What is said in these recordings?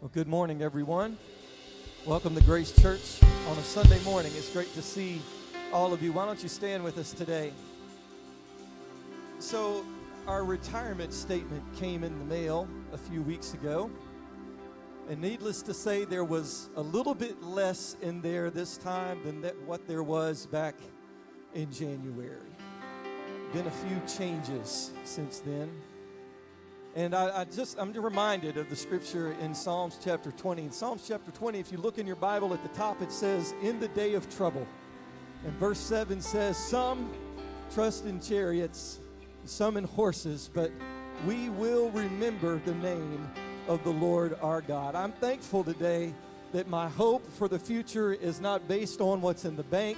Well, good morning, everyone. Welcome to Grace Church on a Sunday morning. It's great to see all of you. Why don't you stand with us today? So, our retirement statement came in the mail a few weeks ago. And needless to say, there was a little bit less in there this time than that, what there was back in January. Been a few changes since then. And I, I, just, I'm reminded of the scripture in Psalms chapter 20. In Psalms chapter 20, if you look in your Bible at the top, it says, In the day of trouble. And verse 7 says, Some trust in chariots, some in horses, but we will remember the name of the Lord our God. I'm thankful today that my hope for the future is not based on what's in the bank,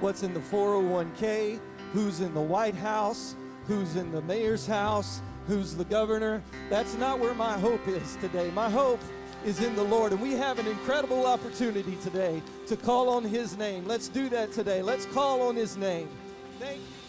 what's in the 401k, who's in the White House, who's in the mayor's house who's the governor. That's not where my hope is today. My hope is in the Lord. And we have an incredible opportunity today to call on His name. Let's do that today. Let's call on His name. Thank you.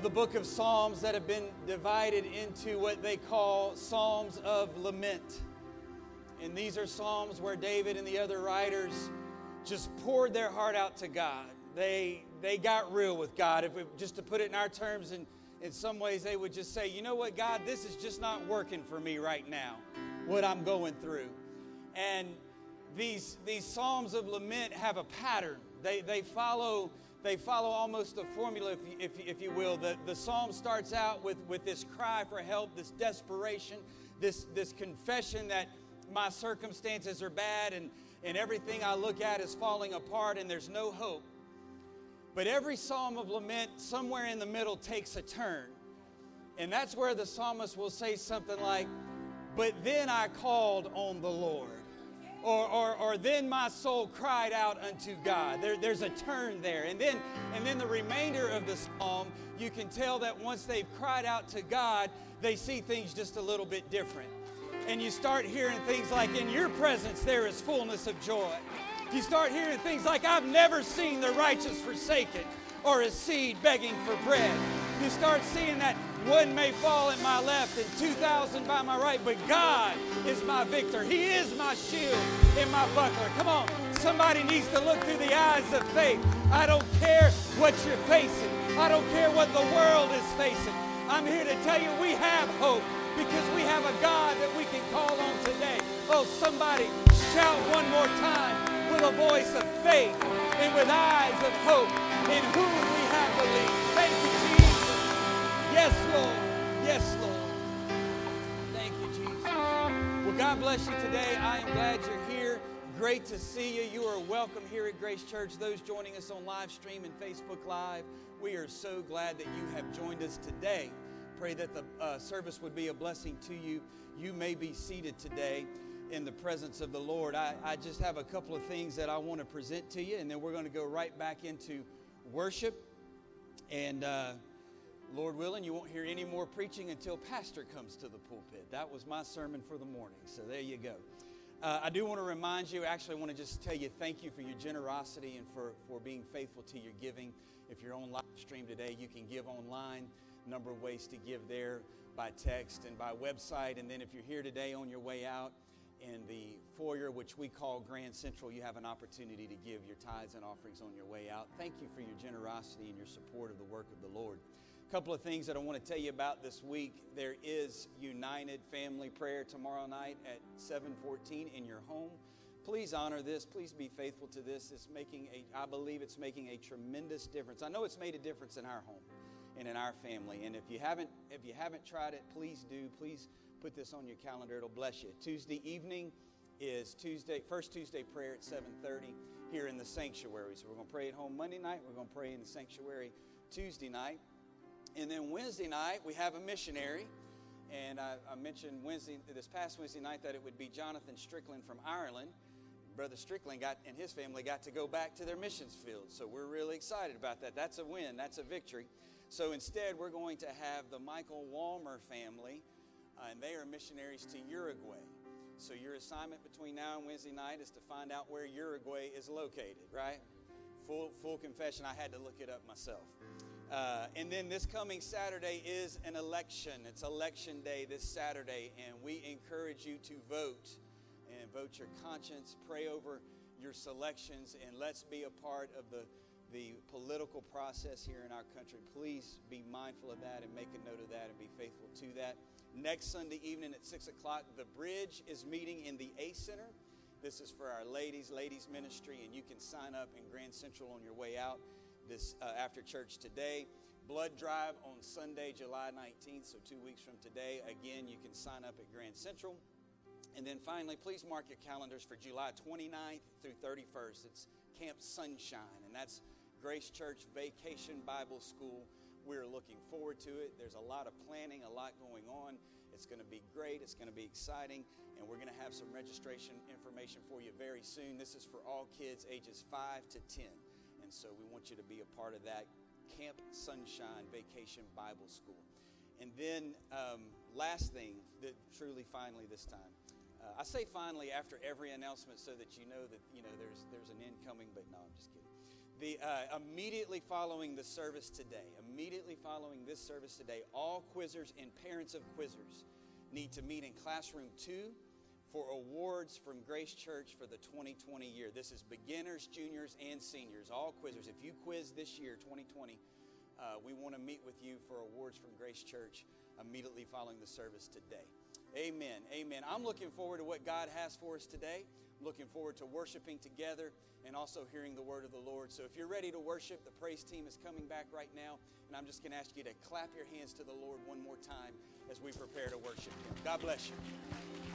Of the book of Psalms that have been divided into what they call Psalms of Lament. And these are Psalms where David and the other writers just poured their heart out to God. They, they got real with God. If we, just to put it in our terms, and in some ways, they would just say, you know what, God, this is just not working for me right now, what I'm going through. And these, these Psalms of Lament have a pattern. They, they follow they follow almost a formula, if you, if, if you will. The, the psalm starts out with, with this cry for help, this desperation, this, this confession that my circumstances are bad and, and everything I look at is falling apart and there's no hope. But every psalm of lament, somewhere in the middle, takes a turn. And that's where the psalmist will say something like, But then I called on the Lord. Or, or, or then my soul cried out unto God. There, there's a turn there. And then, and then the remainder of the psalm, you can tell that once they've cried out to God, they see things just a little bit different. And you start hearing things like, In your presence there is fullness of joy. You start hearing things like, I've never seen the righteous forsaken or a seed begging for bread. You start seeing that one may fall at my left and 2,000 by my right, but God is my victor. He is my shield and my buckler. Come on, somebody needs to look through the eyes of faith. I don't care what you're facing, I don't care what the world is facing. I'm here to tell you we have hope because we have a God that we can call on today. Oh, somebody shout one more time with a voice of faith and with eyes of hope in whom we have believed. Thank you, Jesus. Yes, Lord. Yes, Lord. Thank you, Jesus. Well, God bless you today. I am glad you're here. Great to see you. You are welcome here at Grace Church. Those joining us on live stream and Facebook Live, we are so glad that you have joined us today pray that the uh, service would be a blessing to you. You may be seated today in the presence of the Lord. I, I just have a couple of things that I want to present to you, and then we're going to go right back into worship. And uh, Lord willing, you won't hear any more preaching until Pastor comes to the pulpit. That was my sermon for the morning. So there you go. Uh, I do want to remind you, actually, I want to just tell you thank you for your generosity and for, for being faithful to your giving. If you're on live stream today, you can give online number of ways to give there by text and by website. And then if you're here today on your way out in the foyer, which we call Grand Central, you have an opportunity to give your tithes and offerings on your way out. Thank you for your generosity and your support of the work of the Lord. Couple of things that I want to tell you about this week. There is United Family Prayer tomorrow night at 714 in your home. Please honor this. Please be faithful to this. It's making a, I believe it's making a tremendous difference. I know it's made a difference in our home and in our family. And if you haven't if you haven't tried it, please do. Please put this on your calendar. It'll bless you. Tuesday evening is Tuesday first Tuesday prayer at 7:30 here in the sanctuary. So we're going to pray at home Monday night. We're going to pray in the sanctuary Tuesday night. And then Wednesday night, we have a missionary. And I, I, mentioned Wednesday, this past Wednesday night, that it would be Jonathan Strickland from Ireland. Brother Strickland got and his family got to go back to their missions field. So we're really excited about that. That's a win. That's a victory. So instead, we're going to have the Michael Walmer family, uh, and they are missionaries to Uruguay. So your assignment between now and Wednesday night is to find out where Uruguay is located, right? Full, full confession, I had to look it up myself. Uh, and then this coming Saturday is an election. It's election day this Saturday, and we encourage you to vote and vote your conscience, pray over your selections, and let's be a part of the the political process here in our country. Please be mindful of that and make a note of that and be faithful to that. Next Sunday evening at 6 o'clock, The Bridge is meeting in the A Center. This is for our ladies, ladies ministry, and you can sign up in Grand Central on your way out this uh, after church today. Blood Drive on Sunday, July 19th, so two weeks from today. Again, you can sign up at Grand Central. And then finally, please mark your calendars for July 29th through 31st. It's Camp Sunshine, and that's Grace Church Vacation Bible School. We're looking forward to it. There's a lot of planning, a lot going on. It's going to be great. It's going to be exciting. And we're going to have some registration information for you very soon. This is for all kids ages 5 to 10. And so we want you to be a part of that Camp Sunshine Vacation Bible School. And then, um, last thing, that truly finally this time, uh, I say finally after every announcement so that you know that you know there's there's an incoming, but no, I'm just kidding. The uh, immediately following the service today, immediately following this service today, all quizzers and parents of quizzers need to meet in classroom two for awards from Grace Church for the 2020 year. This is beginners, juniors, and seniors, all quizzers. If you quiz this year, 2020, uh, we want to meet with you for awards from Grace Church immediately following the service today. Amen. Amen. I'm looking forward to what God has for us today. Looking forward to worshiping together and also hearing the word of the Lord. So if you're ready to worship, the praise team is coming back right now. And I'm just going to ask you to clap your hands to the Lord one more time as we prepare to worship Him. God bless you.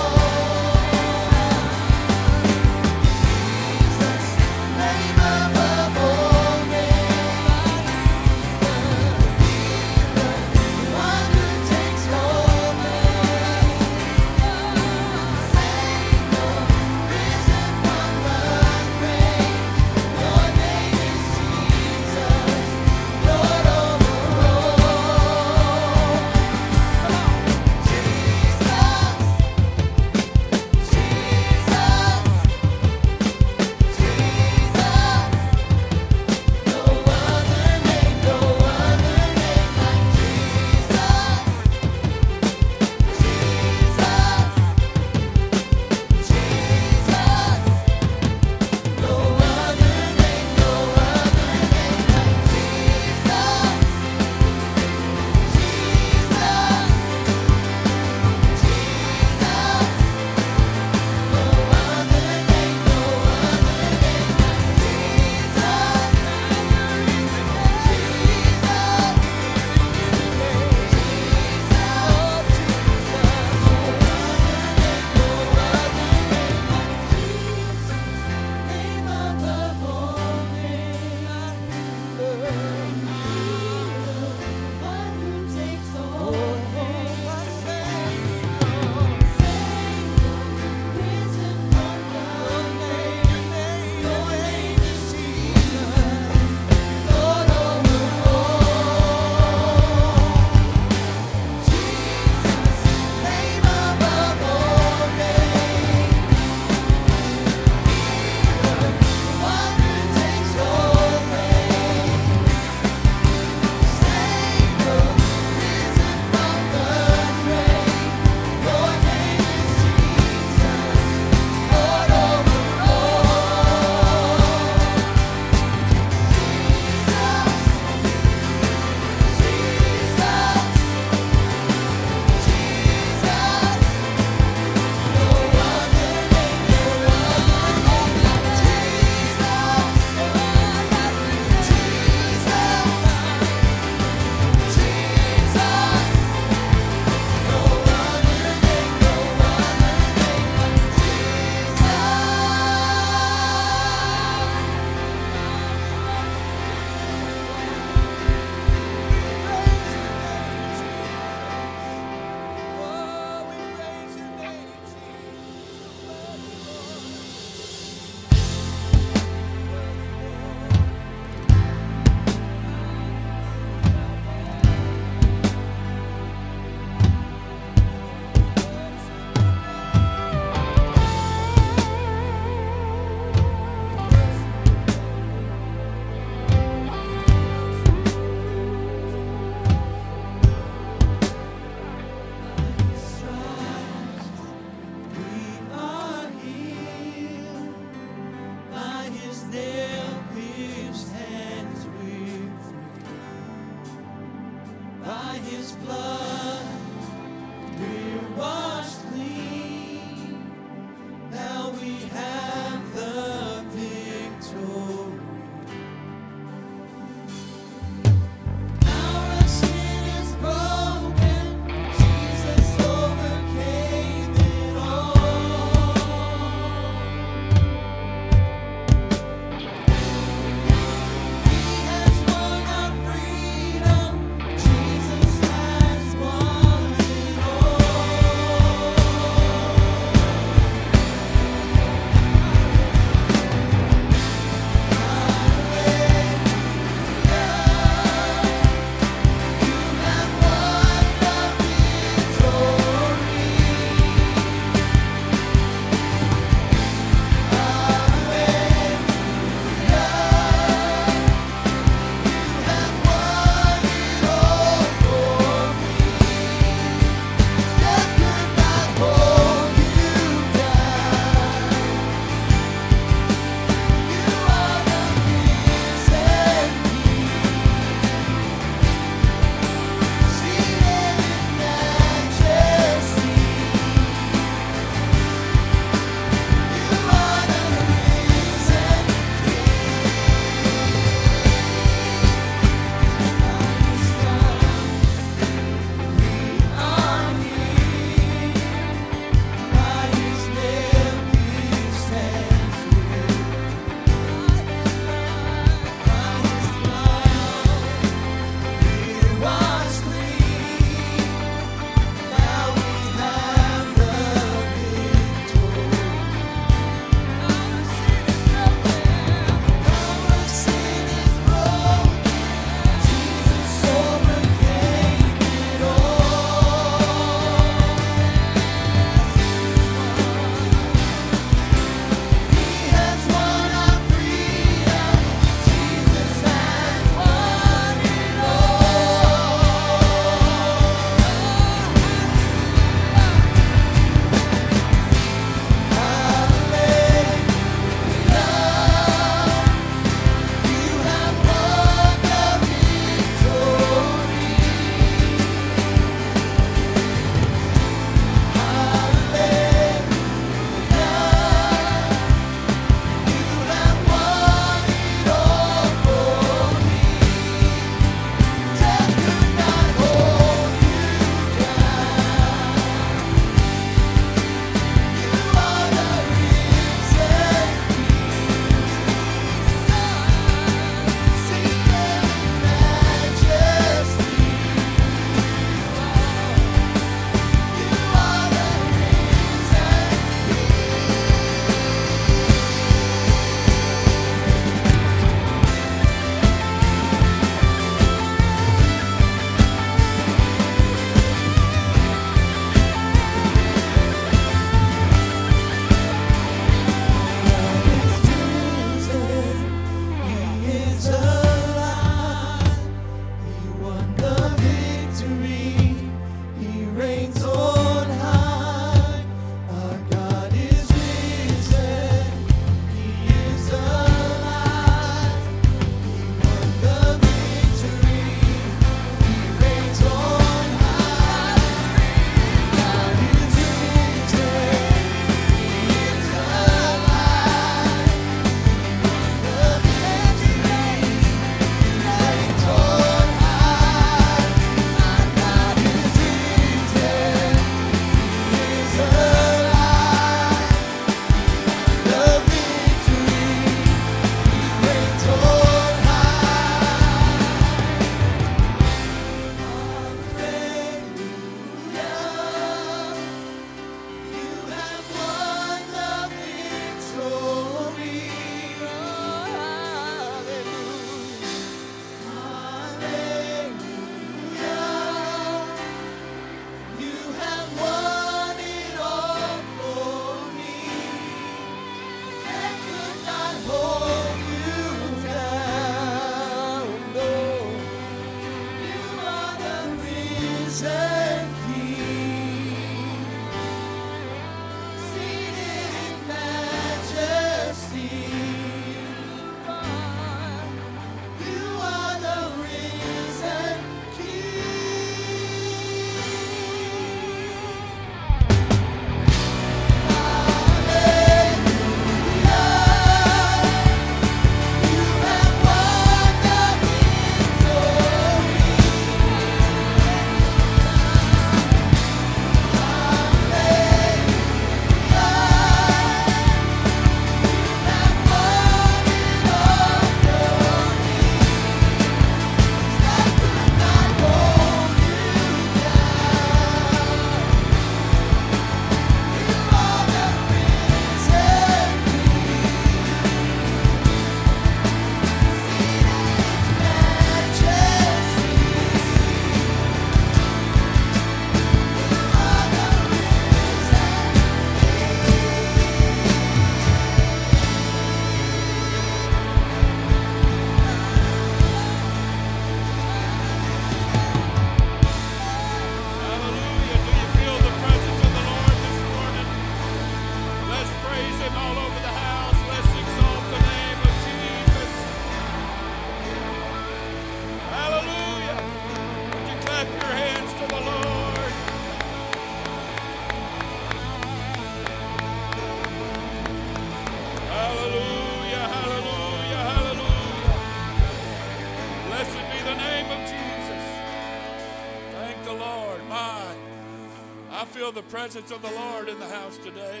Presence of the Lord in the house today.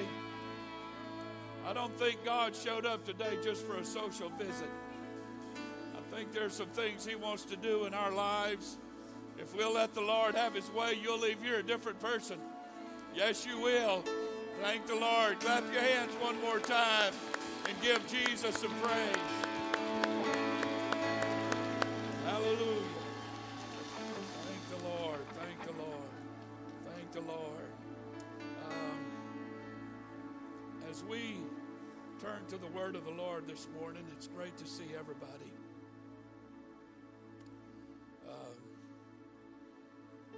I don't think God showed up today just for a social visit. I think there's some things He wants to do in our lives. If we'll let the Lord have His way, you'll leave here a different person. Yes, you will. Thank the Lord. Clap your hands one more time and give Jesus some praise. To the word of the Lord this morning. It's great to see everybody. Um,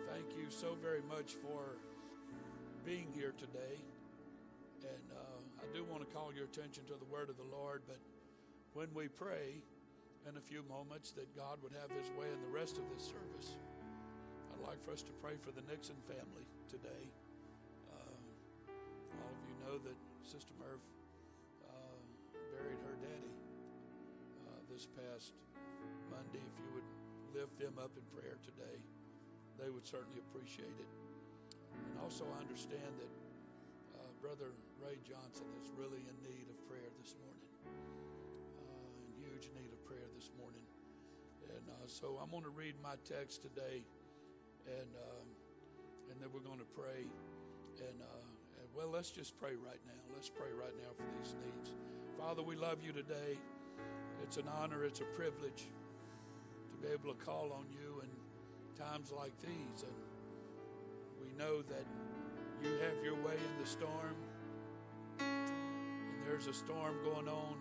thank you so very much for being here today. And uh, I do want to call your attention to the word of the Lord, but when we pray in a few moments that God would have his way in the rest of this service, I'd like for us to pray for the Nixon family today. Uh, all of you know that Sister Murph buried her daddy uh, this past Monday. If you would lift them up in prayer today, they would certainly appreciate it. And also, I understand that uh, Brother Ray Johnson is really in need of prayer this morning, uh, in huge need of prayer this morning. And uh, so I'm going to read my text today, and um, and then we're going to pray. And, uh, well, let's just pray right now. Let's pray right now for these needs. Father, we love you today. It's an honor, it's a privilege to be able to call on you in times like these. And we know that you have your way in the storm. And there's a storm going on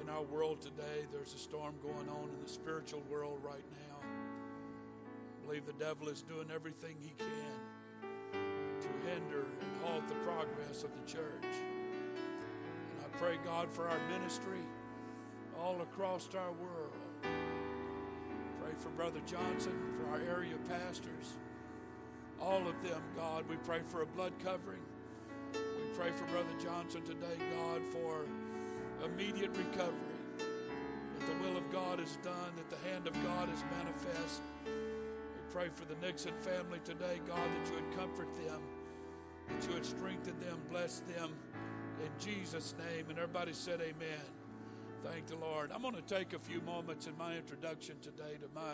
in our world today. There's a storm going on in the spiritual world right now. I believe the devil is doing everything he can progress of the church. And I pray, God, for our ministry all across our world. Pray for Brother Johnson, for our area pastors, all of them, God. We pray for a blood covering. We pray for Brother Johnson today, God, for immediate recovery that the will of God is done, that the hand of God is manifest. We pray for the Nixon family today, God, that you would comfort them, that you would strengthen them, bless them in Jesus' name. And everybody said, Amen. Thank the Lord. I'm going to take a few moments in my introduction today to my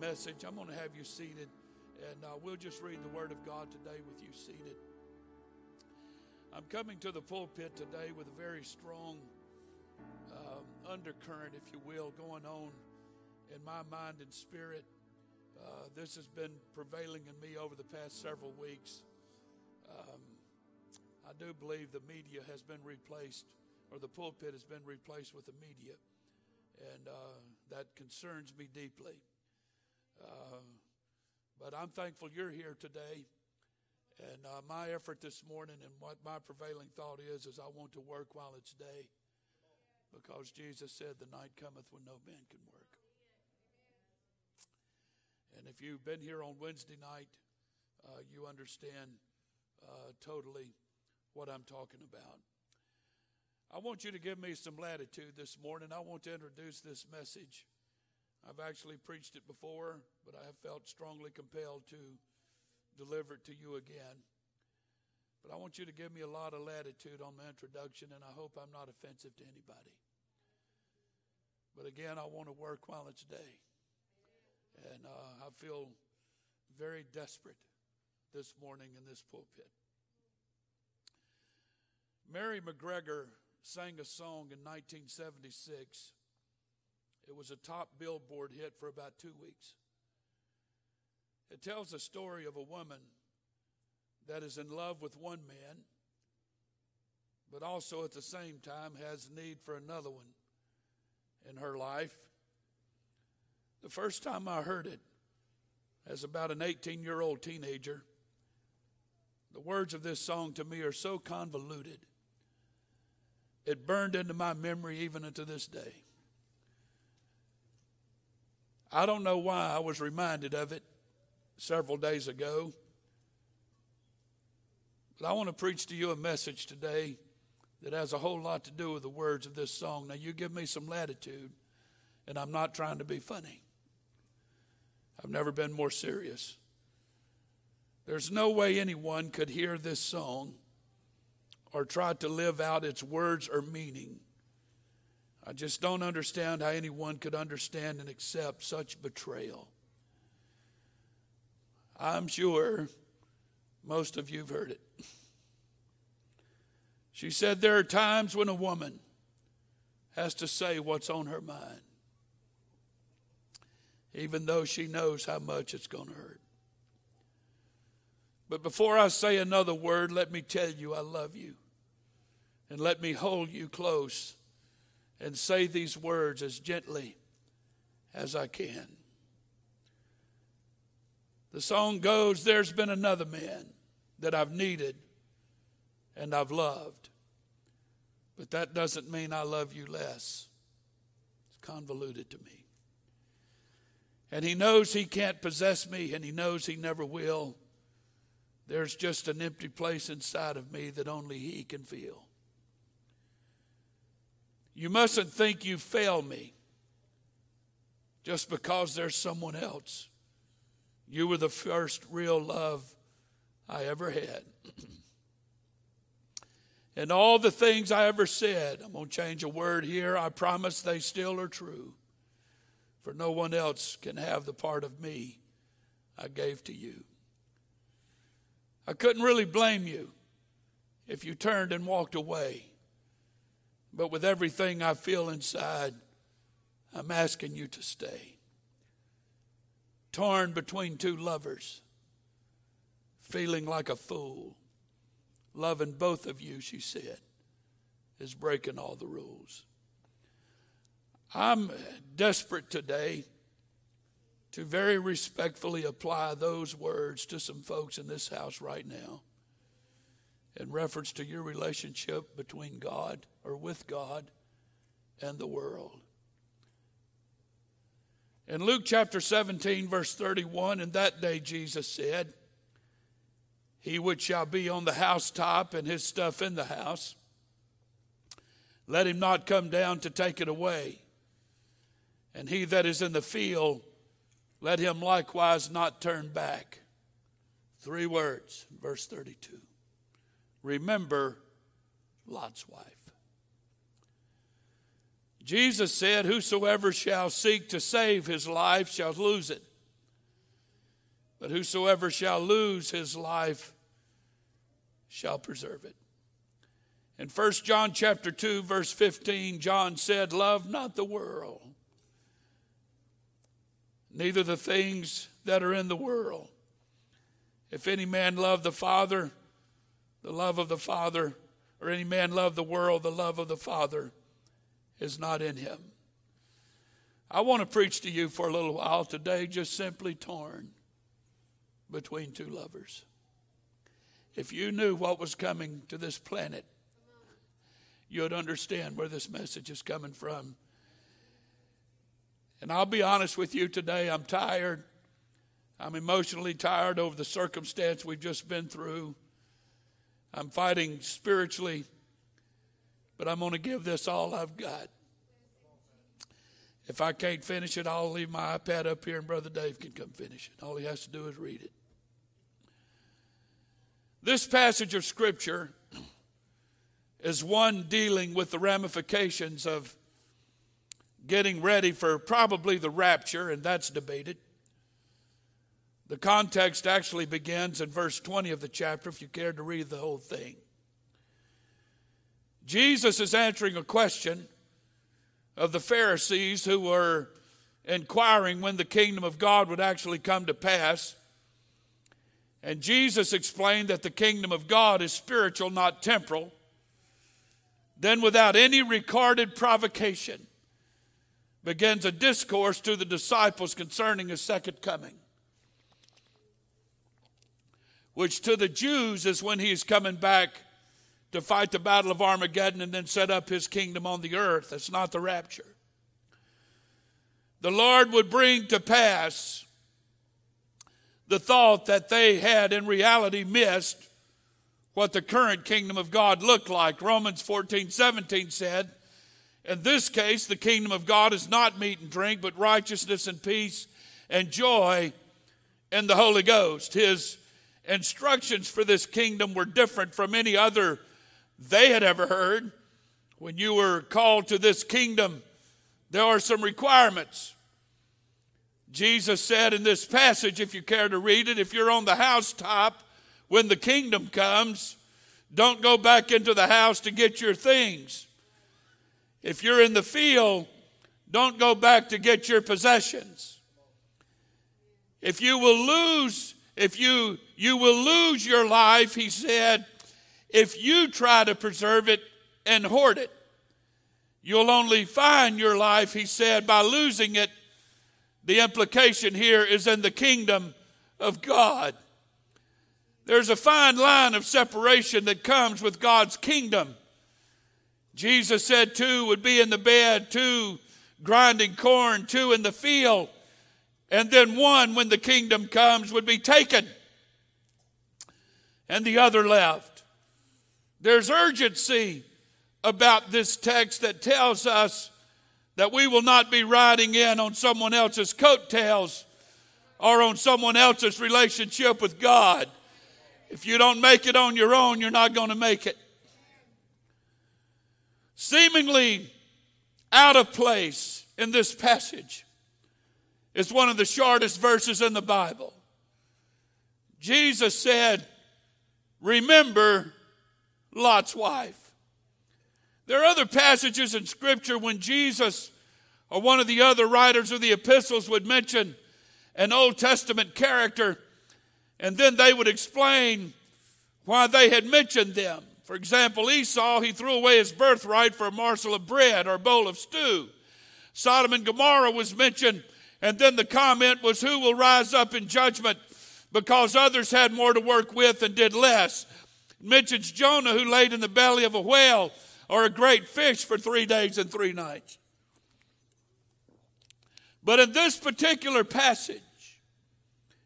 message. I'm going to have you seated, and uh, we'll just read the Word of God today with you seated. I'm coming to the pulpit today with a very strong uh, undercurrent, if you will, going on in my mind and spirit. Uh, this has been prevailing in me over the past several weeks. Um, I do believe the media has been replaced, or the pulpit has been replaced with the media, and uh, that concerns me deeply. Uh, but I'm thankful you're here today. And uh, my effort this morning and what my prevailing thought is, is I want to work while it's day because Jesus said, The night cometh when no man can work. And if you've been here on Wednesday night, uh, you understand totally what I'm talking about. I want you to give me some latitude this morning. I want to introduce this message. I've actually preached it before, but I have felt strongly compelled to deliver it to you again. But I want you to give me a lot of latitude on my introduction, and I hope I'm not offensive to anybody. But again, I want to work while it's day. And uh, I feel very desperate this morning in this pulpit. Mary MacGregor sang a song in 1976. It was a top billboard hit for about two weeks. It tells the story of a woman that is in love with one man, but also at the same time has need for another one in her life. The first time I heard it, as about an 18 year old teenager, the words of this song to me are so convoluted. It burned into my memory even unto this day. I don't know why I was reminded of it several days ago. But I want to preach to you a message today that has a whole lot to do with the words of this song. Now, you give me some latitude, and I'm not trying to be funny. I've never been more serious. There's no way anyone could hear this song or try to live out its words or meaning. I just don't understand how anyone could understand and accept such betrayal. I'm sure most of you have heard it. She said there are times when a woman has to say what's on her mind, even though she knows how much it's going to hurt. But before I say another word, let me tell you I love you. And let me hold you close and say these words as gently as I can. The song goes, There's been another man that I've needed and I've loved. But that doesn't mean I love you less. It's convoluted to me. And he knows he can't possess me, and he knows he never will. There's just an empty place inside of me that only he can fill. You mustn't think you fail me just because there's someone else. You were the first real love I ever had. and all the things I ever said, I'm going to change a word here. I promise they still are true. For no one else can have the part of me I gave to you. I couldn't really blame you if you turned and walked away. But with everything I feel inside, I'm asking you to stay torn between two lovers, feeling like a fool. Loving both of you, she said, is breaking all the rules. I'm desperate today to very respectfully apply those words to some folks in this house right now. in reference to your relationship between God or with God and the world. In Luke chapter 17, verse 31, in that day Jesus said, He which shall be on the housetop and his stuff in the house, let him not come down to take it away. And he that is in the field, let him likewise not turn back. Three words, verse 32. Remember Lot's wife. Jesus said, Whosoever shall seek to save his life shall lose it. But whosoever shall lose his life shall preserve it. In 1 John chapter 2 verse 15 John said love not the world neither the things that are in the world. If any man love the father the love of the father or any man love the world the love of the father is not in him. I want to preach to you for a little while today just simply torn between two lovers. If you knew what was coming to this planet you'd understand where this message is coming from. And I'll be honest with you today, I'm tired. I'm emotionally tired over the circumstance we've just been through. I'm fighting spiritually, but I'm going to give this all I've got. If I can't finish it, I'll leave my iPad up here and Brother Dave can come finish it. All he has to do is read it. This passage of Scripture is one dealing with the ramifications of getting ready for probably the rapture, and that's debated. The context actually begins in verse 20 of the chapter, if you care to read the whole thing. Jesus is answering a question of the Pharisees who were inquiring when the kingdom of God would actually come to pass. And Jesus explained that the kingdom of God is spiritual, not temporal. Then, without any recorded provocation, begins a discourse to the disciples concerning his second coming, which to the Jews is when he is coming back to fight the battle of Armageddon and then set up his kingdom on the earth. That's not the rapture. The Lord would bring to pass the thought that they had in reality missed what the current kingdom of God looked like. Romans 14 17 said, In this case, the kingdom of God is not meat and drink, but righteousness and peace and joy in the Holy Ghost. His instructions for this kingdom were different from any other they had ever heard. When you were called to this kingdom, there are some requirements. Jesus said in this passage, if you care to read it, if you're on the housetop when the kingdom comes, don't go back into the house to get your things. If you're in the field, don't go back to get your possessions. If you will lose, if you you will lose your life, he said, if you try to preserve it and hoard it. You'll only find your life, he said, by losing it. The implication here is in the kingdom of God. There's a fine line of separation that comes with God's kingdom. Jesus said two would be in the bed, two grinding corn, two in the field, and then one, when the kingdom comes, would be taken, and the other left. There's urgency about this text that tells us that we will not be riding in on someone else's coattails or on someone else's relationship with God. If you don't make it on your own, you're not going to make it. Seemingly out of place in this passage is one of the shortest verses in the Bible. Jesus said, Remember Lot's wife. There are other passages in Scripture when Jesus or one of the other writers of the epistles would mention an Old Testament character and then they would explain why they had mentioned them. For example, Esau, he threw away his birthright for a morsel of bread or a bowl of stew. Sodom and Gomorrah was mentioned, and then the comment was, Who will rise up in judgment because others had more to work with and did less? It mentions Jonah who laid in the belly of a whale or a great fish for three days and three nights. But in this particular passage,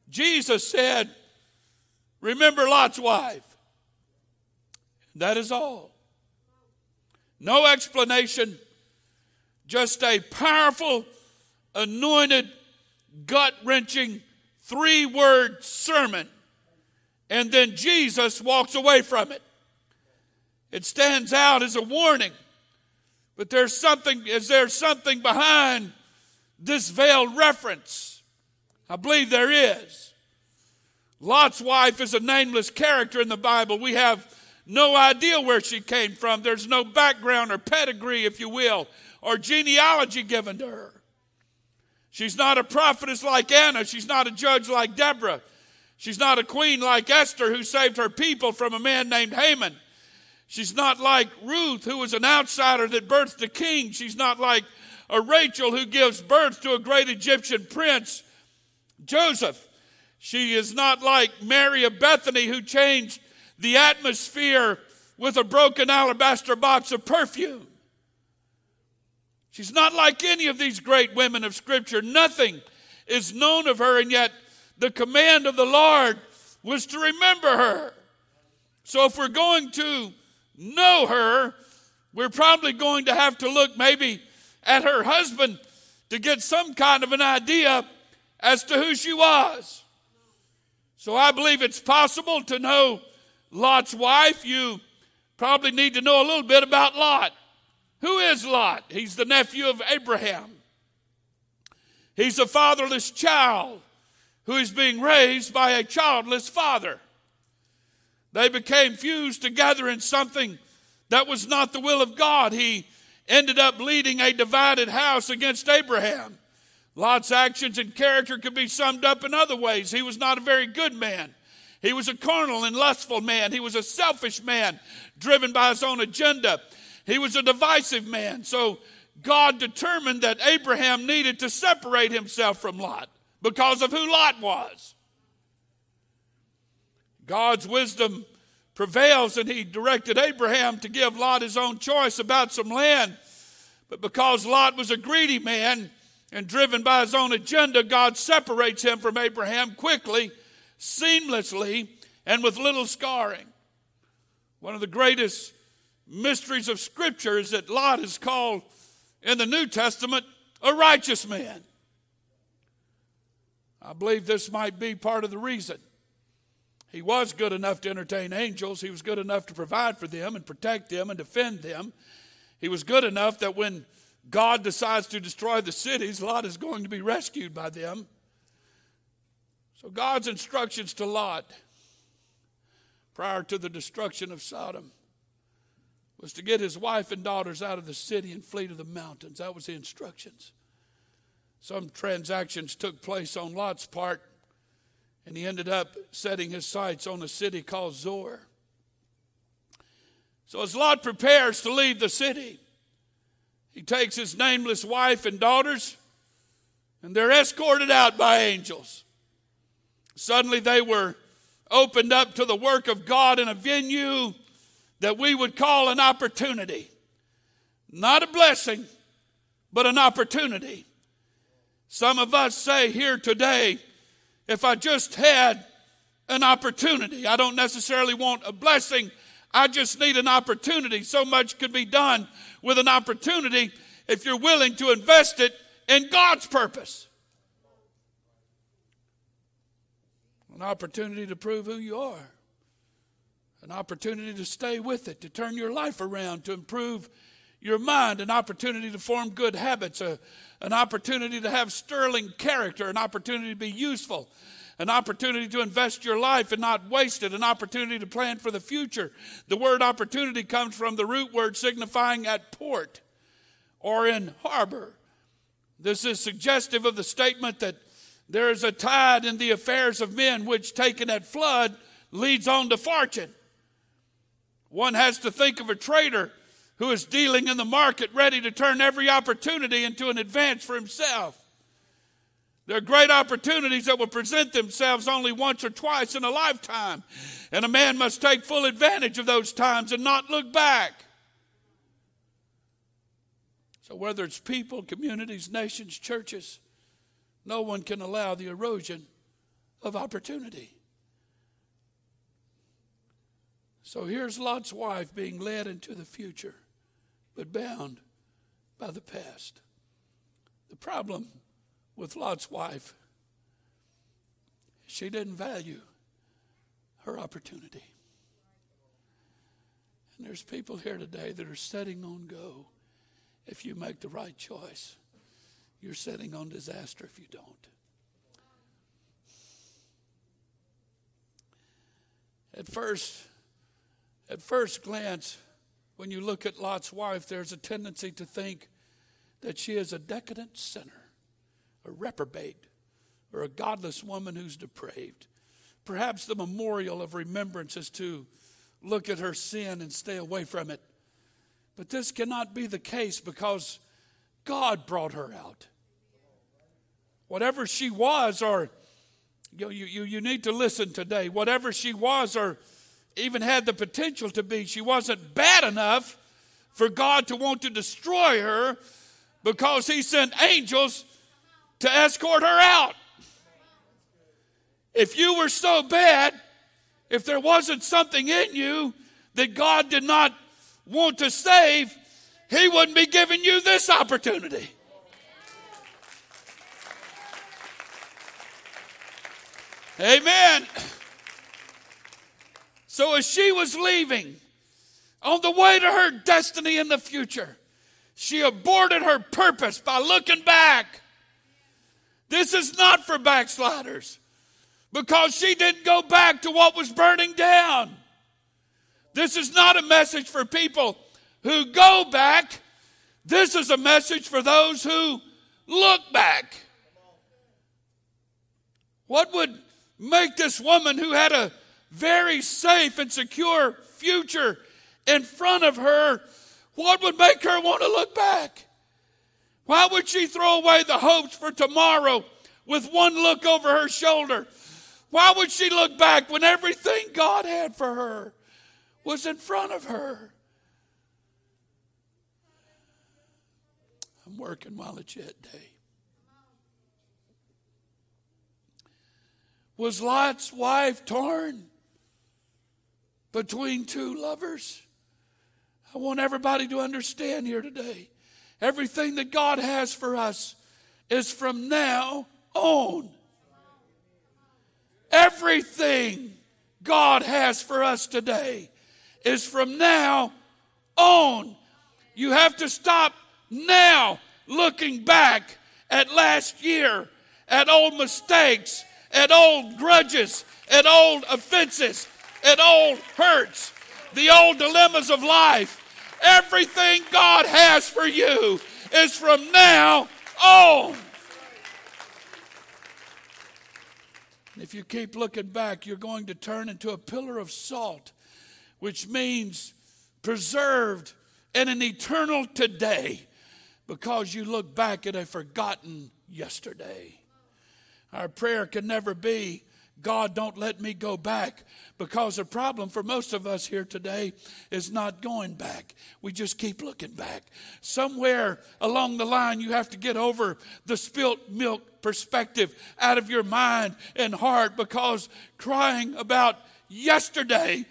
Jesus said, Remember Lot's wife. That is all. No explanation, just a powerful, anointed, gut wrenching, three word sermon. And then Jesus walks away from it. It stands out as a warning. But there's something, is there something behind this veiled reference? I believe there is. Lot's wife is a nameless character in the Bible. We have no idea where she came from. There's no background or pedigree, if you will, or genealogy given to her. She's not a prophetess like Anna. She's not a judge like Deborah. She's not a queen like Esther who saved her people from a man named Haman. She's not like Ruth, who was an outsider that birthed a king. She's not like a Rachel who gives birth to a great Egyptian prince, Joseph. She is not like Mary of Bethany who changed the atmosphere with a broken alabaster box of perfume. She's not like any of these great women of Scripture. Nothing is known of her, and yet the command of the Lord was to remember her. So if we're going to know her, we're probably going to have to look maybe at her husband to get some kind of an idea as to who she was. So I believe it's possible to know Lot's wife. You probably need to know a little bit about Lot. Who is Lot? He's the nephew of Abraham. He's a fatherless child who is being raised by a childless father. They became fused together in something that was not the will of God. He ended up leading a divided house against Abraham. Lot's actions and character could be summed up in other ways. He was not a very good man. He was a carnal and lustful man. He was a selfish man, driven by his own agenda. He was a divisive man. So God determined that Abraham needed to separate himself from Lot because of who Lot was. God's wisdom prevails, and he directed Abraham to give Lot his own choice about some land. But because Lot was a greedy man and driven by his own agenda, God separates him from Abraham quickly, seamlessly, and with little scarring. One of the greatest mysteries of Scripture is that Lot is called in the New Testament a righteous man. I believe this might be part of the reason. He was good enough to entertain angels. He was good enough to provide for them and protect them and defend them. He was good enough that when God decides to destroy the cities, Lot is going to be rescued by them. So, God's instructions to Lot prior to the destruction of Sodom was to get his wife and daughters out of the city and flee to the mountains. That was the instructions. Some transactions took place on Lot's part, and he ended up setting his sights on a city called Zoar. So, as Lot prepares to leave the city, he takes his nameless wife and daughters, and they're escorted out by angels. Suddenly, they were opened up to the work of God in a venue that we would call an opportunity. Not a blessing, but an opportunity. Some of us say here today, if I just had an opportunity, I don't necessarily want a blessing, I just need an opportunity. So much could be done with an opportunity if you're willing to invest it in God's purpose. An opportunity to prove who you are. An opportunity to stay with it, to turn your life around, to improve your mind, an opportunity to form good habits, a, an opportunity to have sterling character, an opportunity to be useful, an opportunity to invest your life and not waste it, an opportunity to plan for the future. The word opportunity comes from the root word signifying at port or in harbor. This is suggestive of the statement that there is a tide in the affairs of men which, taken at flood, leads on to fortune. One has to think of a trader who is dealing in the market ready to turn every opportunity into an advance for himself. There are great opportunities that will present themselves only once or twice in a lifetime. And a man must take full advantage of those times and not look back. So, whether it's people, communities, nations, churches, no one can allow the erosion of opportunity. So, here's Lot's wife being led into the future, but bound by the past. The problem with Lot's wife. She didn't value her opportunity. And there's people here today that are setting on go if you make the right choice. You're setting on disaster if you don't. At first, at first glance, when you look at Lot's wife, there's a tendency to think that she is a decadent sinner a reprobate, or a godless woman who's depraved. Perhaps the memorial of remembrance is to look at her sin and stay away from it. But this cannot be the case because God brought her out. Whatever she was, or you, you, you need to listen today, whatever she was, or even had the potential to be, she wasn't bad enough for God to want to destroy her because He sent angels to escort her out. If you were so bad, if there wasn't something in you that God did not want to save, He wouldn't be giving you this opportunity. Amen. So, as she was leaving on the way to her destiny in the future, she aborted her purpose by looking back this is not for backsliders because she didn't go back to what was burning down. This is not a message for people who go back. This is a message for those who look back. What would make this woman who had a very safe and secure future in front of her, what would make her want to look back? Why would she throw away the hopes for tomorrow with one look over her shoulder? Why would she look back when everything God had for her was in front of her? I'm working while it's yet day. Was Lot's wife torn between two lovers? I want everybody to understand here today. Everything that God has for us is from now on. Everything God has for us today is from now on. You have to stop now looking back at last year, at old mistakes, at old grudges, at old offenses, at old hurts, the old dilemmas of life Everything God has for you is from now on. If you keep looking back, you're going to turn into a pillar of salt, which means preserved in an eternal today because you look back at a forgotten yesterday. Our prayer can never be, God, don't let me go back. Because the problem for most of us here today is not going back. We just keep looking back. Somewhere along the line, you have to get over the spilt milk perspective out of your mind and heart because crying about yesterday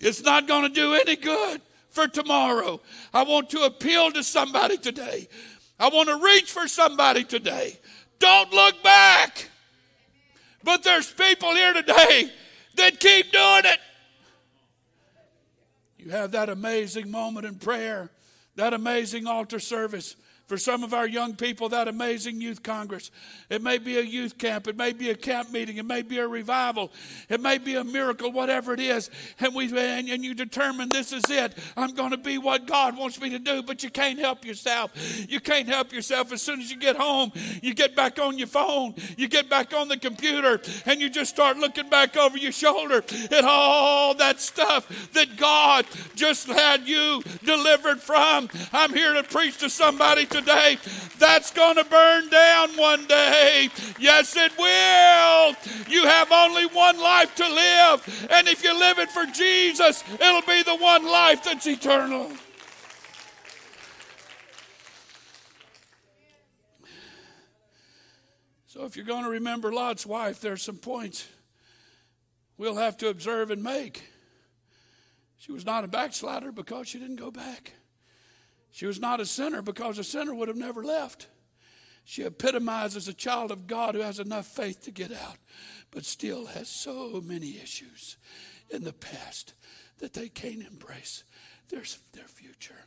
is not going to do any good for tomorrow. I want to appeal to somebody today. I want to reach for somebody today. Don't look back. But there's people here today that keep doing it. You have that amazing moment in prayer, that amazing altar service for some of our young people, that amazing youth congress. It may be a youth camp, it may be a camp meeting, it may be a revival, it may be a miracle, whatever it is. And we and, and you determine this is it. I'm going to be what God wants me to do, but you can't help yourself. You can't help yourself. As soon as you get home, you get back on your phone, you get back on the computer, and you just start looking back over your shoulder at all that stuff that God just had you delivered from. I'm here to preach to somebody today. That's going to burn down one day. Yes, it will. You have only one life to live. And if you live it for Jesus, it'll be the one life that's eternal. So if you're going to remember Lot's wife, there's some points we'll have to observe and make. She was not a backslider because she didn't go back. She was not a sinner because a sinner would have never left. She epitomizes a child of God who has enough faith to get out, but still has so many issues in the past that they can't embrace their, their future.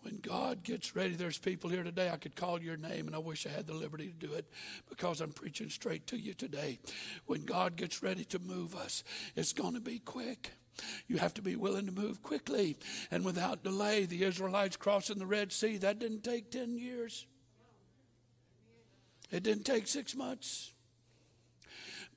When God gets ready, there's people here today. I could call your name, and I wish I had the liberty to do it because I'm preaching straight to you today. When God gets ready to move us, it's going to be quick. You have to be willing to move quickly and without delay. The Israelites crossing the Red Sea, that didn't take 10 years, it didn't take six months.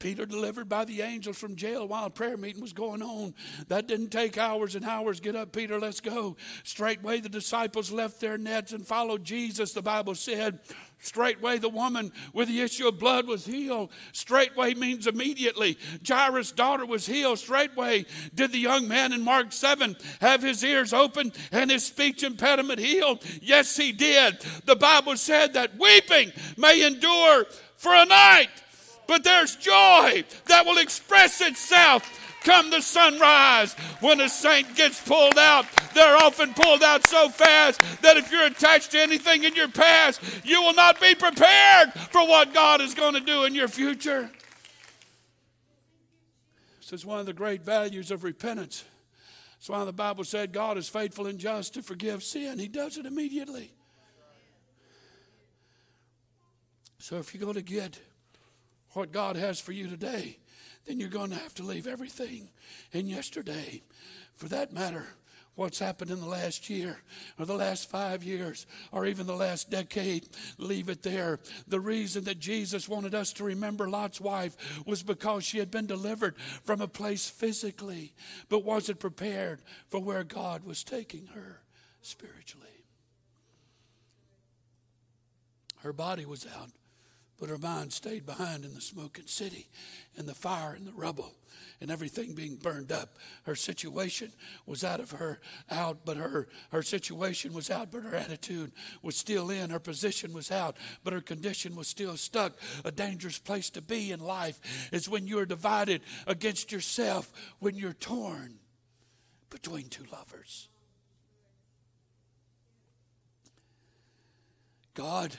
Peter delivered by the angels from jail while a prayer meeting was going on. That didn't take hours and hours. Get up, Peter, let's go. Straightway the disciples left their nets and followed Jesus, the Bible said. Straightway the woman with the issue of blood was healed. Straightway means immediately. Jairus' daughter was healed. Straightway did the young man in Mark 7 have his ears open and his speech impediment healed? Yes, he did. The Bible said that weeping may endure for a night but there's joy that will express itself come the sunrise. When a saint gets pulled out, they're often pulled out so fast that if you're attached to anything in your past, you will not be prepared for what God is going to do in your future. This is one of the great values of repentance. That's why the Bible said God is faithful and just to forgive sin. He does it immediately. So if you're going to get what God has for you today, then you're going to have to leave everything in yesterday. For that matter, what's happened in the last year or the last five years or even the last decade, leave it there. The reason that Jesus wanted us to remember Lot's wife was because she had been delivered from a place physically, but wasn't prepared for where God was taking her spiritually. Her body was out but her mind stayed behind in the smoking city and the fire and the rubble and everything being burned up. Her situation was out of her out, but her, her situation was out, but her attitude was still in. Her position was out, but her condition was still stuck. A dangerous place to be in life is when you're divided against yourself, when you're torn between two lovers. God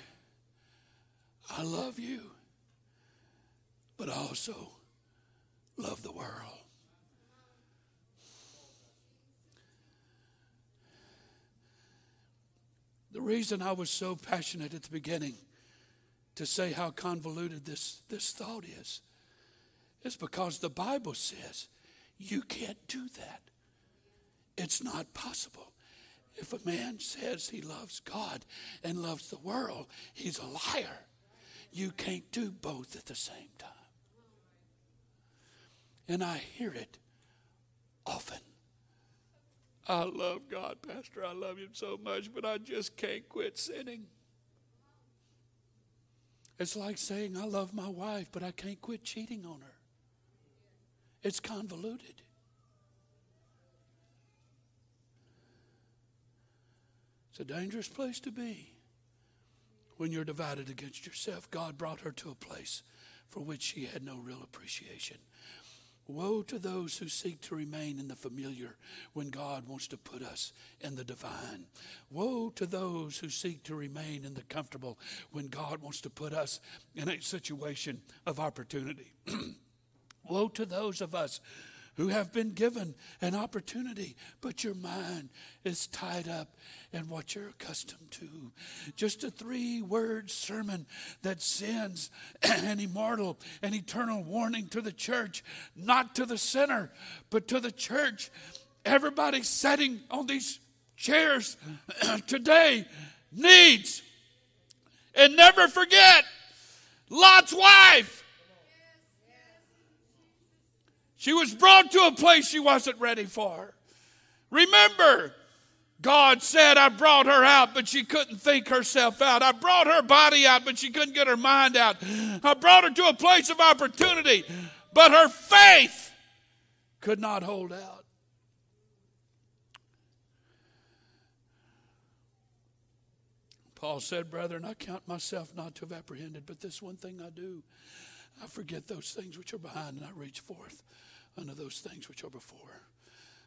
I love you, but I also love the world. The reason I was so passionate at the beginning to say how convoluted this, this thought is is because the Bible says you can't do that. It's not possible. If a man says he loves God and loves the world, he's a liar. You can't do both at the same time. And I hear it often. I love God, Pastor. I love Him so much, but I just can't quit sinning. It's like saying, I love my wife, but I can't quit cheating on her. It's convoluted. It's a dangerous place to be when you're divided against yourself. God brought her to a place for which she had no real appreciation. Woe to those who seek to remain in the familiar when God wants to put us in the divine. Woe to those who seek to remain in the comfortable when God wants to put us in a situation of opportunity. Woe to those of us who have been given an opportunity, but your mind is tied up in what you're accustomed to. Just a three word sermon that sends an immortal and eternal warning to the church, not to the sinner, but to the church. Everybody sitting on these chairs today needs, and never forget, Lot's wife she was brought to a place she wasn't ready for. Remember, God said, I brought her out, but she couldn't think herself out. I brought her body out, but she couldn't get her mind out. I brought her to a place of opportunity, but her faith could not hold out. Paul said, Brethren, I count myself not to have apprehended, but this one thing I do. I forget those things which are behind, and I reach forth unto those things which are before.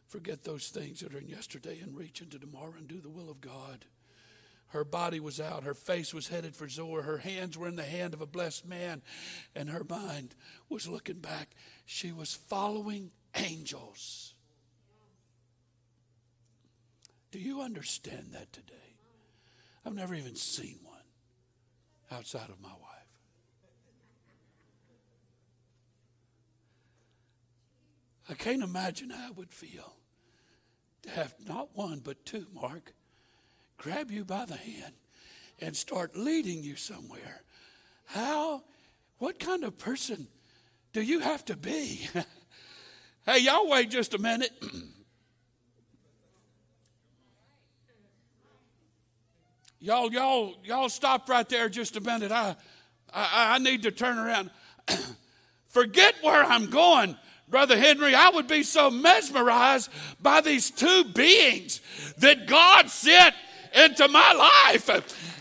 Forget those things that are in yesterday and reach into tomorrow and do the will of God. Her body was out. Her face was headed for Zoar. Her hands were in the hand of a blessed man, and her mind was looking back. She was following angels. Do you understand that today? I've never even seen one outside of my wife. I can't imagine how it would feel to have not one but two, Mark, grab you by the hand and start leading you somewhere. How, what kind of person do you have to be? hey, y'all wait just a minute. y'all, y'all, y'all stop right there just a minute. I, I, I need to turn around. Forget where I'm going. Brother Henry, I would be so mesmerized by these two beings that God sent into my life.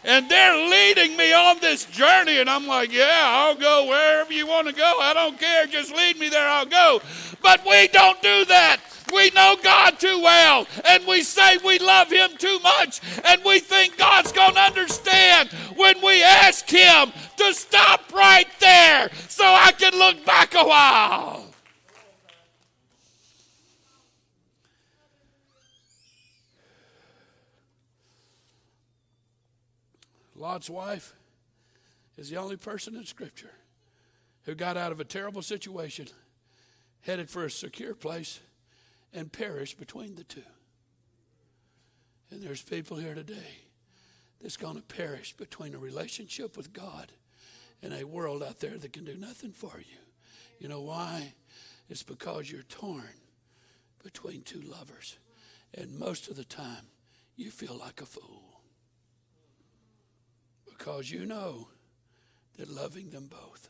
And they're leading me on this journey. And I'm like, yeah, I'll go wherever you want to go. I don't care. Just lead me there. I'll go. But we don't do that. We know God too well, and we say we love Him too much, and we think God's going to understand when we ask Him to stop right there so I can look back a while. Lot's wife is the only person in Scripture who got out of a terrible situation, headed for a secure place, and perished between the two. And there's people here today that's going to perish between a relationship with God and a world out there that can do nothing for you. You know why? It's because you're torn between two lovers. And most of the time, you feel like a fool because you know that loving them both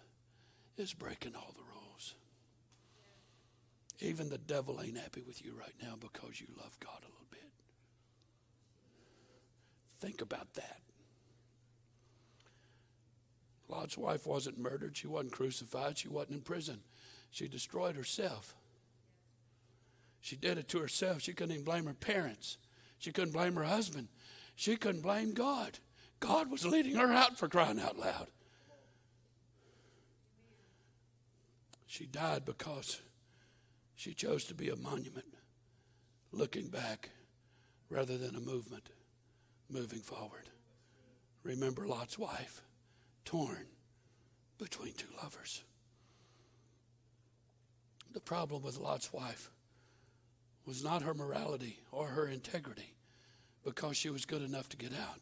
is breaking all the rules. Even the devil ain't happy with you right now because you love God a little bit. Think about that. Lot's wife wasn't murdered. She wasn't crucified. She wasn't in prison. She destroyed herself. She did it to herself. She couldn't even blame her parents. She couldn't blame her husband. She couldn't blame God. God was leading her out for crying out loud. She died because she chose to be a monument, looking back rather than a movement, moving forward. Remember Lot's wife, torn between two lovers. The problem with Lot's wife was not her morality or her integrity because she was good enough to get out.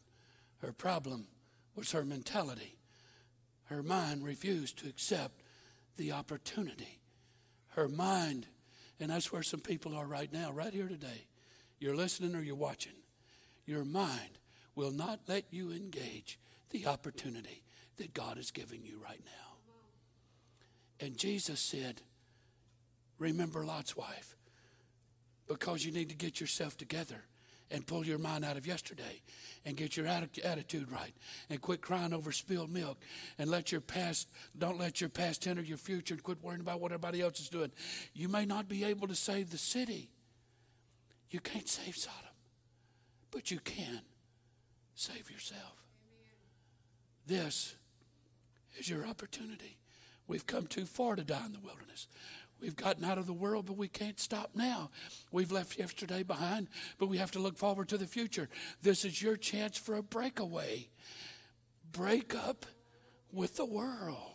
Her problem was her mentality. Her mind refused to accept the opportunity. Her mind, and that's where some people are right now, right here today. You're listening or you're watching. Your mind will not let you engage the opportunity that God is giving you right now. And Jesus said, Remember Lot's wife, because you need to get yourself together and pull your mind out of yesterday and get your attitude right and quit crying over spilled milk and let your past don't let your past hinder your future and quit worrying about what everybody else is doing. You may not be able to save the city. You can't save sodom but you can save yourself. This is your opportunity. We've come too far to die in the wilderness We've gotten out of the world, but we can't stop now. We've left yesterday behind, but we have to look forward to the future. This is your chance for a breakaway. Break up with the world.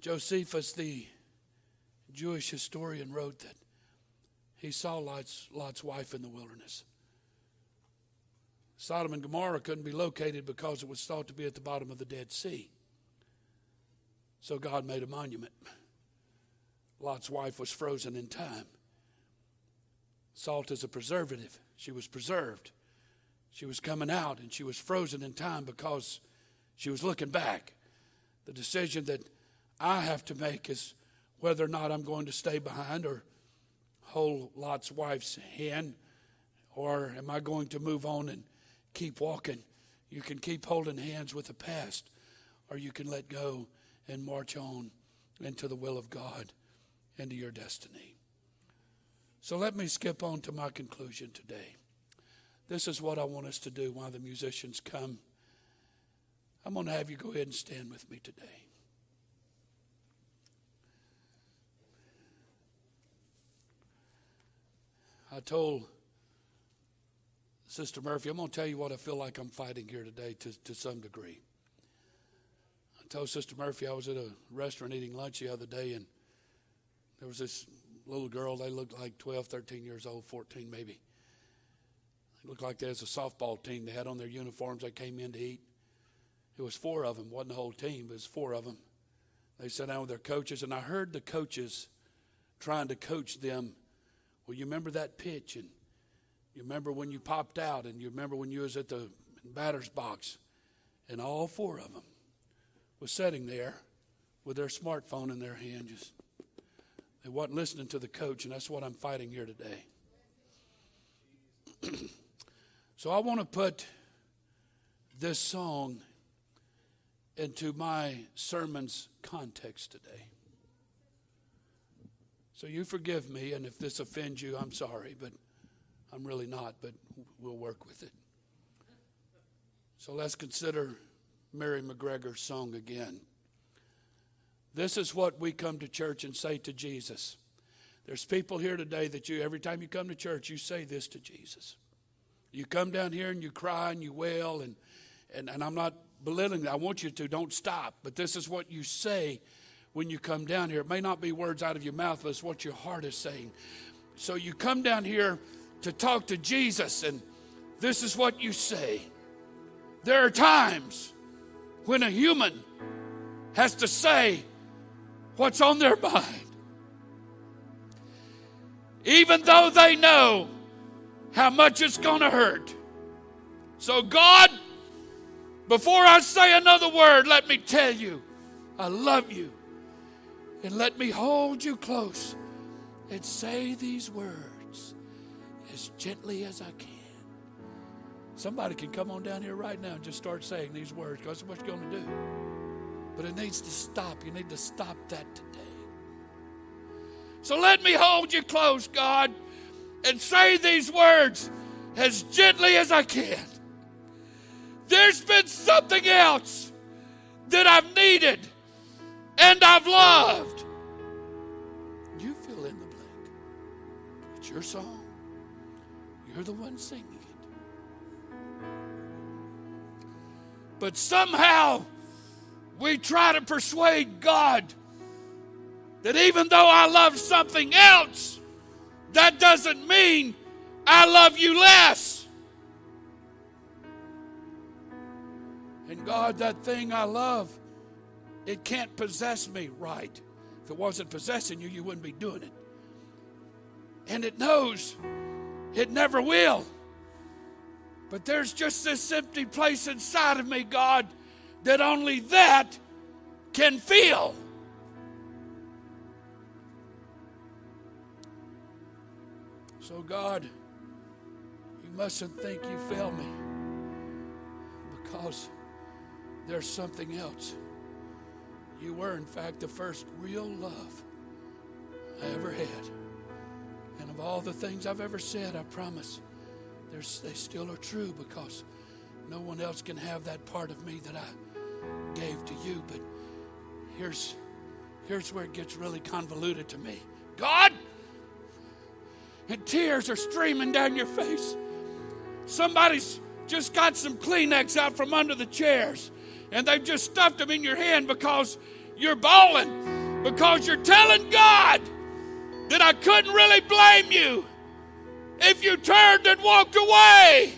Josephus, the Jewish historian, wrote that he saw Lot's, Lot's wife in the wilderness. Sodom and Gomorrah couldn't be located because it was thought to be at the bottom of the Dead Sea. So God made a monument. Lot's wife was frozen in time. Salt is a preservative. She was preserved. She was coming out and she was frozen in time because she was looking back. The decision that I have to make is whether or not I'm going to stay behind or hold Lot's wife's hand, or am I going to move on and keep walking? You can keep holding hands with the past, or you can let go and march on into the will of God, into your destiny. So let me skip on to my conclusion today. This is what I want us to do while the musicians come. I'm going to have you go ahead and stand with me today. I told Sister Murphy, I'm going to tell you what I feel like I'm fighting here today to, to some degree. I told Sister Murphy I was at a restaurant eating lunch the other day, and there was this little girl. They looked like 12, 13 years old, 14 maybe. It looked like there was a softball team. They had on their uniforms. They came in to eat. It was four of them. Wasn't the whole team, but it was four of them. They sat down with their coaches, and I heard the coaches trying to coach them. Well, you remember that pitch, and you remember when you popped out, and you remember when you was at the batter's box, and all four of them was sitting there with their smartphone in their hand, just they wasn't listening to the coach, and that's what I'm fighting here today. so I want to put this song into my sermon's context today. So you forgive me, and if this offends you, I'm sorry, but I'm really not, but we'll work with it. So let's consider Mary MacGregor's song again. This is what we come to church and say to Jesus. There's people here today that you, every time you come to church, you say this to Jesus. You come down here and you cry and you wail, and, and, and I'm not belittling that. I want you to, don't stop. But this is what you say when you come down here. It may not be words out of your mouth, but it's what your heart is saying. So you come down here to talk to Jesus, and this is what you say. There are times when a human has to say what's on their mind. Even though they know how much it's going to hurt. So, God, before I say another word, let me tell you, I love you. And let me hold you close and say these words as gently as I can. Somebody can come on down here right now and just start saying these words because that's what you're going to do. But it needs to stop. You need to stop that today. So let me hold you close, God, and say these words as gently as I can. There's been something else that I've needed and I've loved. You fill in the blank. It's your song. You're the one singing it. But somehow, we try to persuade God that even though I love something else, that doesn't mean I love you less. And God, that thing I love, it can't possess me right. If it wasn't possessing you, you wouldn't be doing it. And it knows it never will. But there's just this empty place inside of me, God that only that can feel. So, God, you mustn't think you fail me because there's something else. You were, in fact, the first real love I ever had. And of all the things I've ever said, I promise they still are true because no one else can have that part of me that I gave to you. But here's, here's where it gets really convoluted to me God, and tears are streaming down your face. Somebody's just got some Kleenex out from under the chairs and they've just stuffed them in your hand because you're bawling, because you're telling God that I couldn't really blame you if you turned and walked away.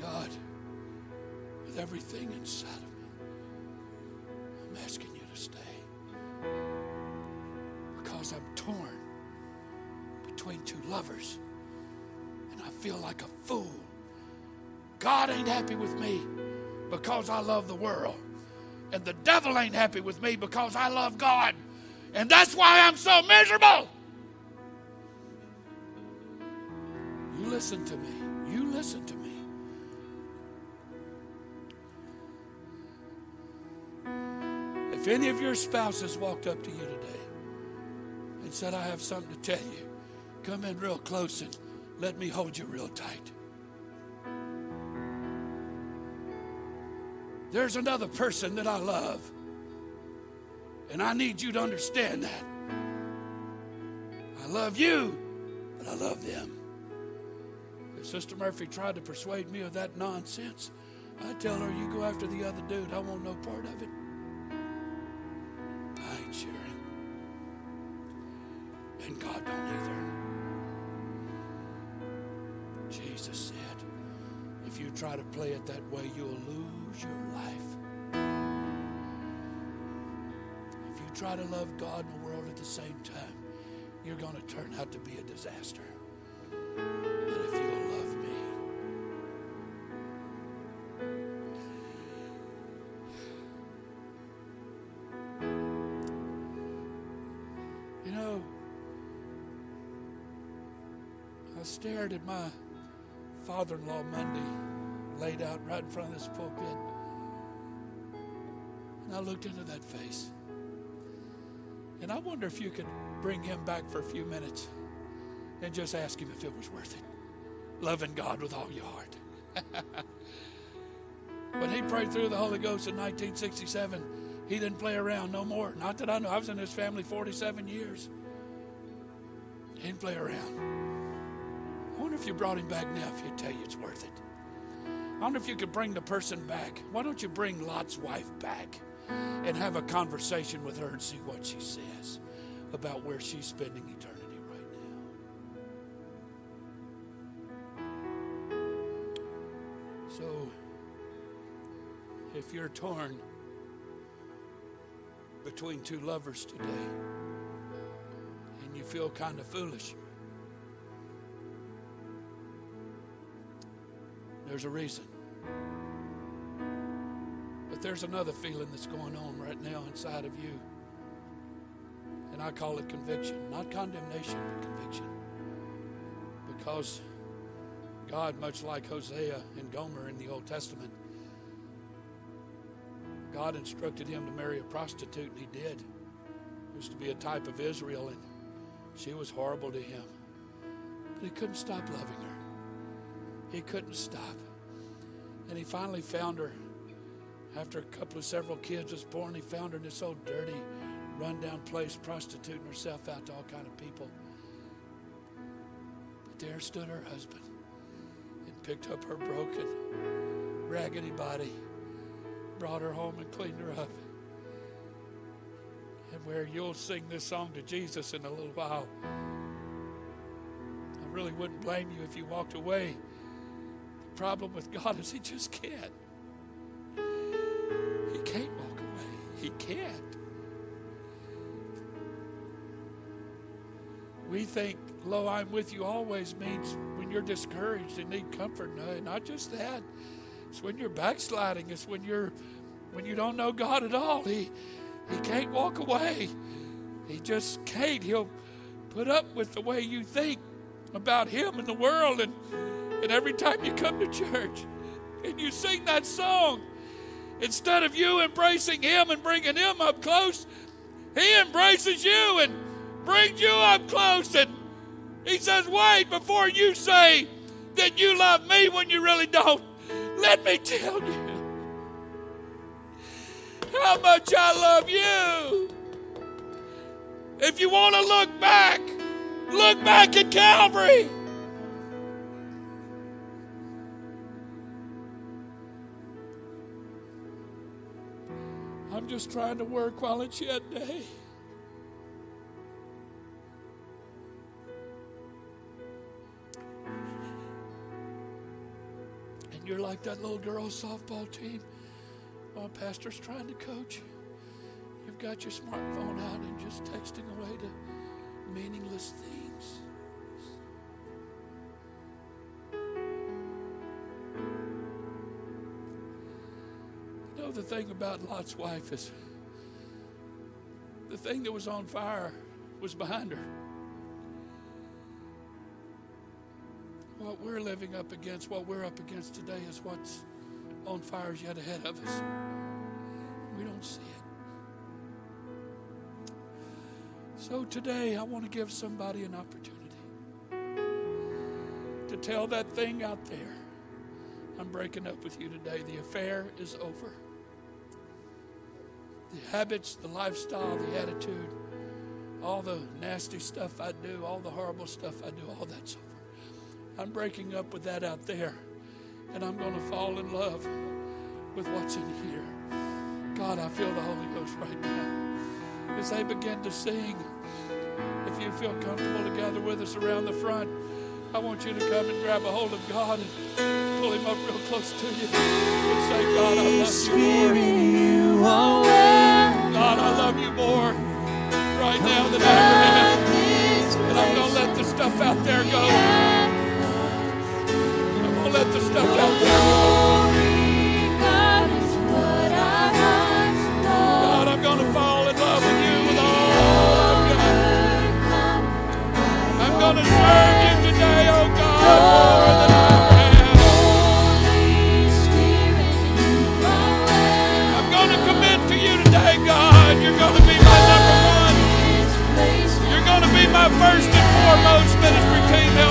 But God, with everything inside of me. I'm asking you to stay. because I'm torn between two lovers and I feel like a fool. God ain't happy with me because I love the world. And the devil ain't happy with me because I love God. And that's why I'm so miserable. You listen to me. You listen to me. If any of your spouses walked up to you today and said, I have something to tell you, come in real close and let me hold you real tight. There's another person that I love. And I need you to understand that. I love you, but I love them. If Sister Murphy tried to persuade me of that nonsense, I tell her, you go after the other dude. I want no part of it. I ain't sharing. And God don't either. Jesus said, if you try to play it that way, you'll lose your life. Try to love God and the world at the same time, you're going to turn out to be a disaster. But if you'll love me, you know, I stared at my father in law Monday laid out right in front of this pulpit. And I looked into that face. And I wonder if you could bring him back for a few minutes and just ask him if it was worth it. Loving God with all your heart. when he prayed through the Holy Ghost in 1967, he didn't play around no more. Not that I know. I was in his family 47 years. He didn't play around. I wonder if you brought him back now, if he'd tell you it's worth it. I wonder if you could bring the person back. Why don't you bring Lot's wife back and have a conversation with her and see what she says about where she's spending eternity right now? So, if you're torn between two lovers today and you feel kind of foolish, there's a reason. But there's another feeling that's going on right now inside of you. And I call it conviction. Not condemnation, but conviction. Because God, much like Hosea and Gomer in the Old Testament, God instructed him to marry a prostitute, and he did. It was to be a type of Israel, and she was horrible to him. But he couldn't stop loving her. He couldn't stop. And he finally found her after a couple of several kids was born. He found her in this old dirty, rundown place, prostituting herself out to all kind of people. But there stood her husband and picked up her broken, raggedy body, brought her home and cleaned her up. And where you'll sing this song to Jesus in a little while. I really wouldn't blame you if you walked away The problem with God is He just can't. Can't. We think, lo, I'm with you always means when you're discouraged and need comfort. No, not just that. It's when you're backsliding. It's when you're when you don't know God at all. He he can't walk away. He just can't. He'll put up with the way you think about him and the world and and every time you come to church and you sing that song, instead of you embracing Him and bringing Him up close, He embraces you and brings you up close. And He says, Wait, before you say that you love me when you really don't, let me tell you how much I love you. If you want to look back, look back at Calvary. Just trying to work while it's yet day. And you're like that little girls' softball team while Pastor's trying to coach. You've got your smartphone out and just texting away to meaningless things. Know, the thing about Lot's wife is the thing that was on fire was behind her. What we're living up against, what we're up against today, is what's on fire is yet ahead of us. We don't see it. So today, I want to give somebody an opportunity to tell that thing out there I'm breaking up with you today. The affair is over. The habits, the lifestyle, the attitude, all the nasty stuff I do, all the horrible stuff I do, all that's over. I'm breaking up with that out there, and I'm going to fall in love with what's in here. God, I feel the Holy Ghost right now. As they begin to sing, if you feel comfortable to gather with us around the front, I want you to come and grab a hold of God and pull him up real close to you and say, God, I love you more. God, I love you more right now than I ever have. And I'm going to let the stuff out there go. I'm going to let the stuff out there go. God, I'm going to fall in love with you with all I've. I'm going to serve you today, oh God, more than. ministry came out.